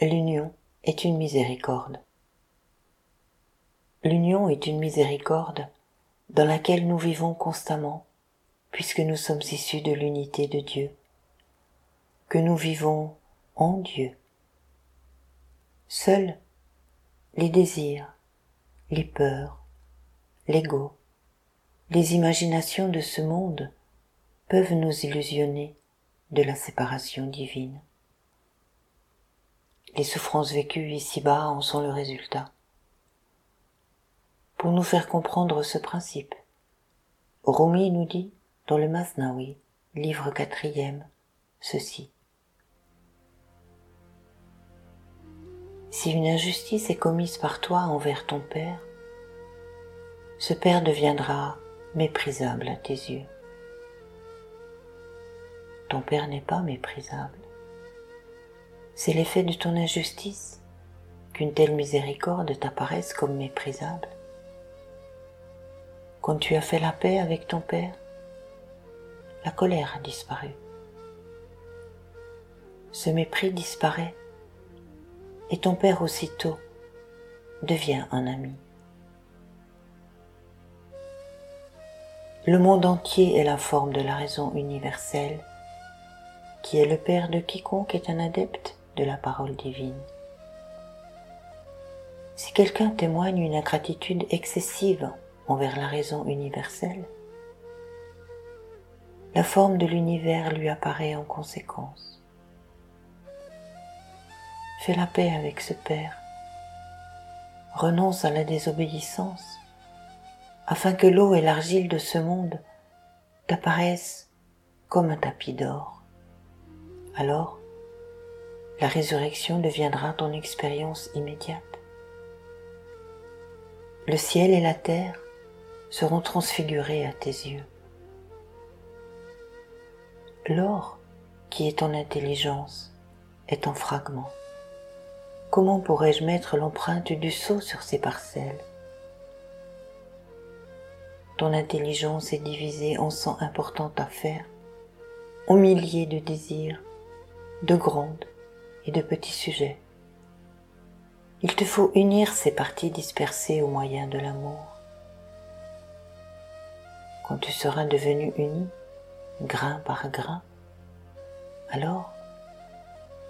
L'union est une miséricorde. L'union est une miséricorde dans laquelle nous vivons constamment, puisque nous sommes issus de l'unité de Dieu, que nous vivons en Dieu. Seuls les désirs, les peurs, l'ego, les imaginations de ce monde peuvent nous illusionner de la séparation divine. Les souffrances vécues ici-bas en sont le résultat. Pour nous faire comprendre ce principe, Rumi nous dit dans le Masnawi, livre quatrième, ceci. Si une injustice est commise par toi envers ton Père, ce Père deviendra méprisable à tes yeux. Ton Père n'est pas méprisable. C'est l'effet de ton injustice qu'une telle miséricorde t'apparaisse comme méprisable. Quand tu as fait la paix avec ton Père, la colère a disparu. Ce mépris disparaît et ton Père aussitôt devient un ami. Le monde entier est la forme de la raison universelle, qui est le Père de quiconque est un adepte de la parole divine. Si quelqu'un témoigne une ingratitude excessive envers la raison universelle, la forme de l'univers lui apparaît en conséquence. Fais la paix avec ce Père. Renonce à la désobéissance afin que l'eau et l'argile de ce monde t'apparaissent comme un tapis d'or. Alors, la résurrection deviendra ton expérience immédiate. Le ciel et la terre seront transfigurés à tes yeux. L'or, qui est ton intelligence, est en fragments. Comment pourrais-je mettre l'empreinte du sceau sur ces parcelles? Ton intelligence est divisée en cent importantes affaires, en milliers de désirs, de grandes de petits sujets. Il te faut unir ces parties dispersées au moyen de l'amour. Quand tu seras devenu uni, grain par grain, alors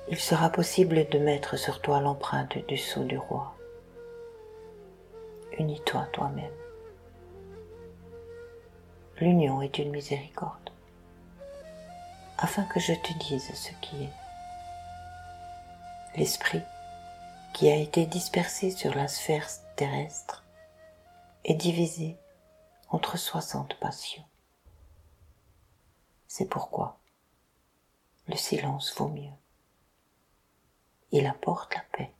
il sera possible de mettre sur toi l'empreinte du sceau du roi. Unis-toi toi-même l'union est une miséricorde, afin que je te dise ce qui est. L'esprit qui a été dispersé sur la sphère terrestre est divisé entre soixante passions. C'est pourquoi le silence vaut mieux. Il apporte la paix.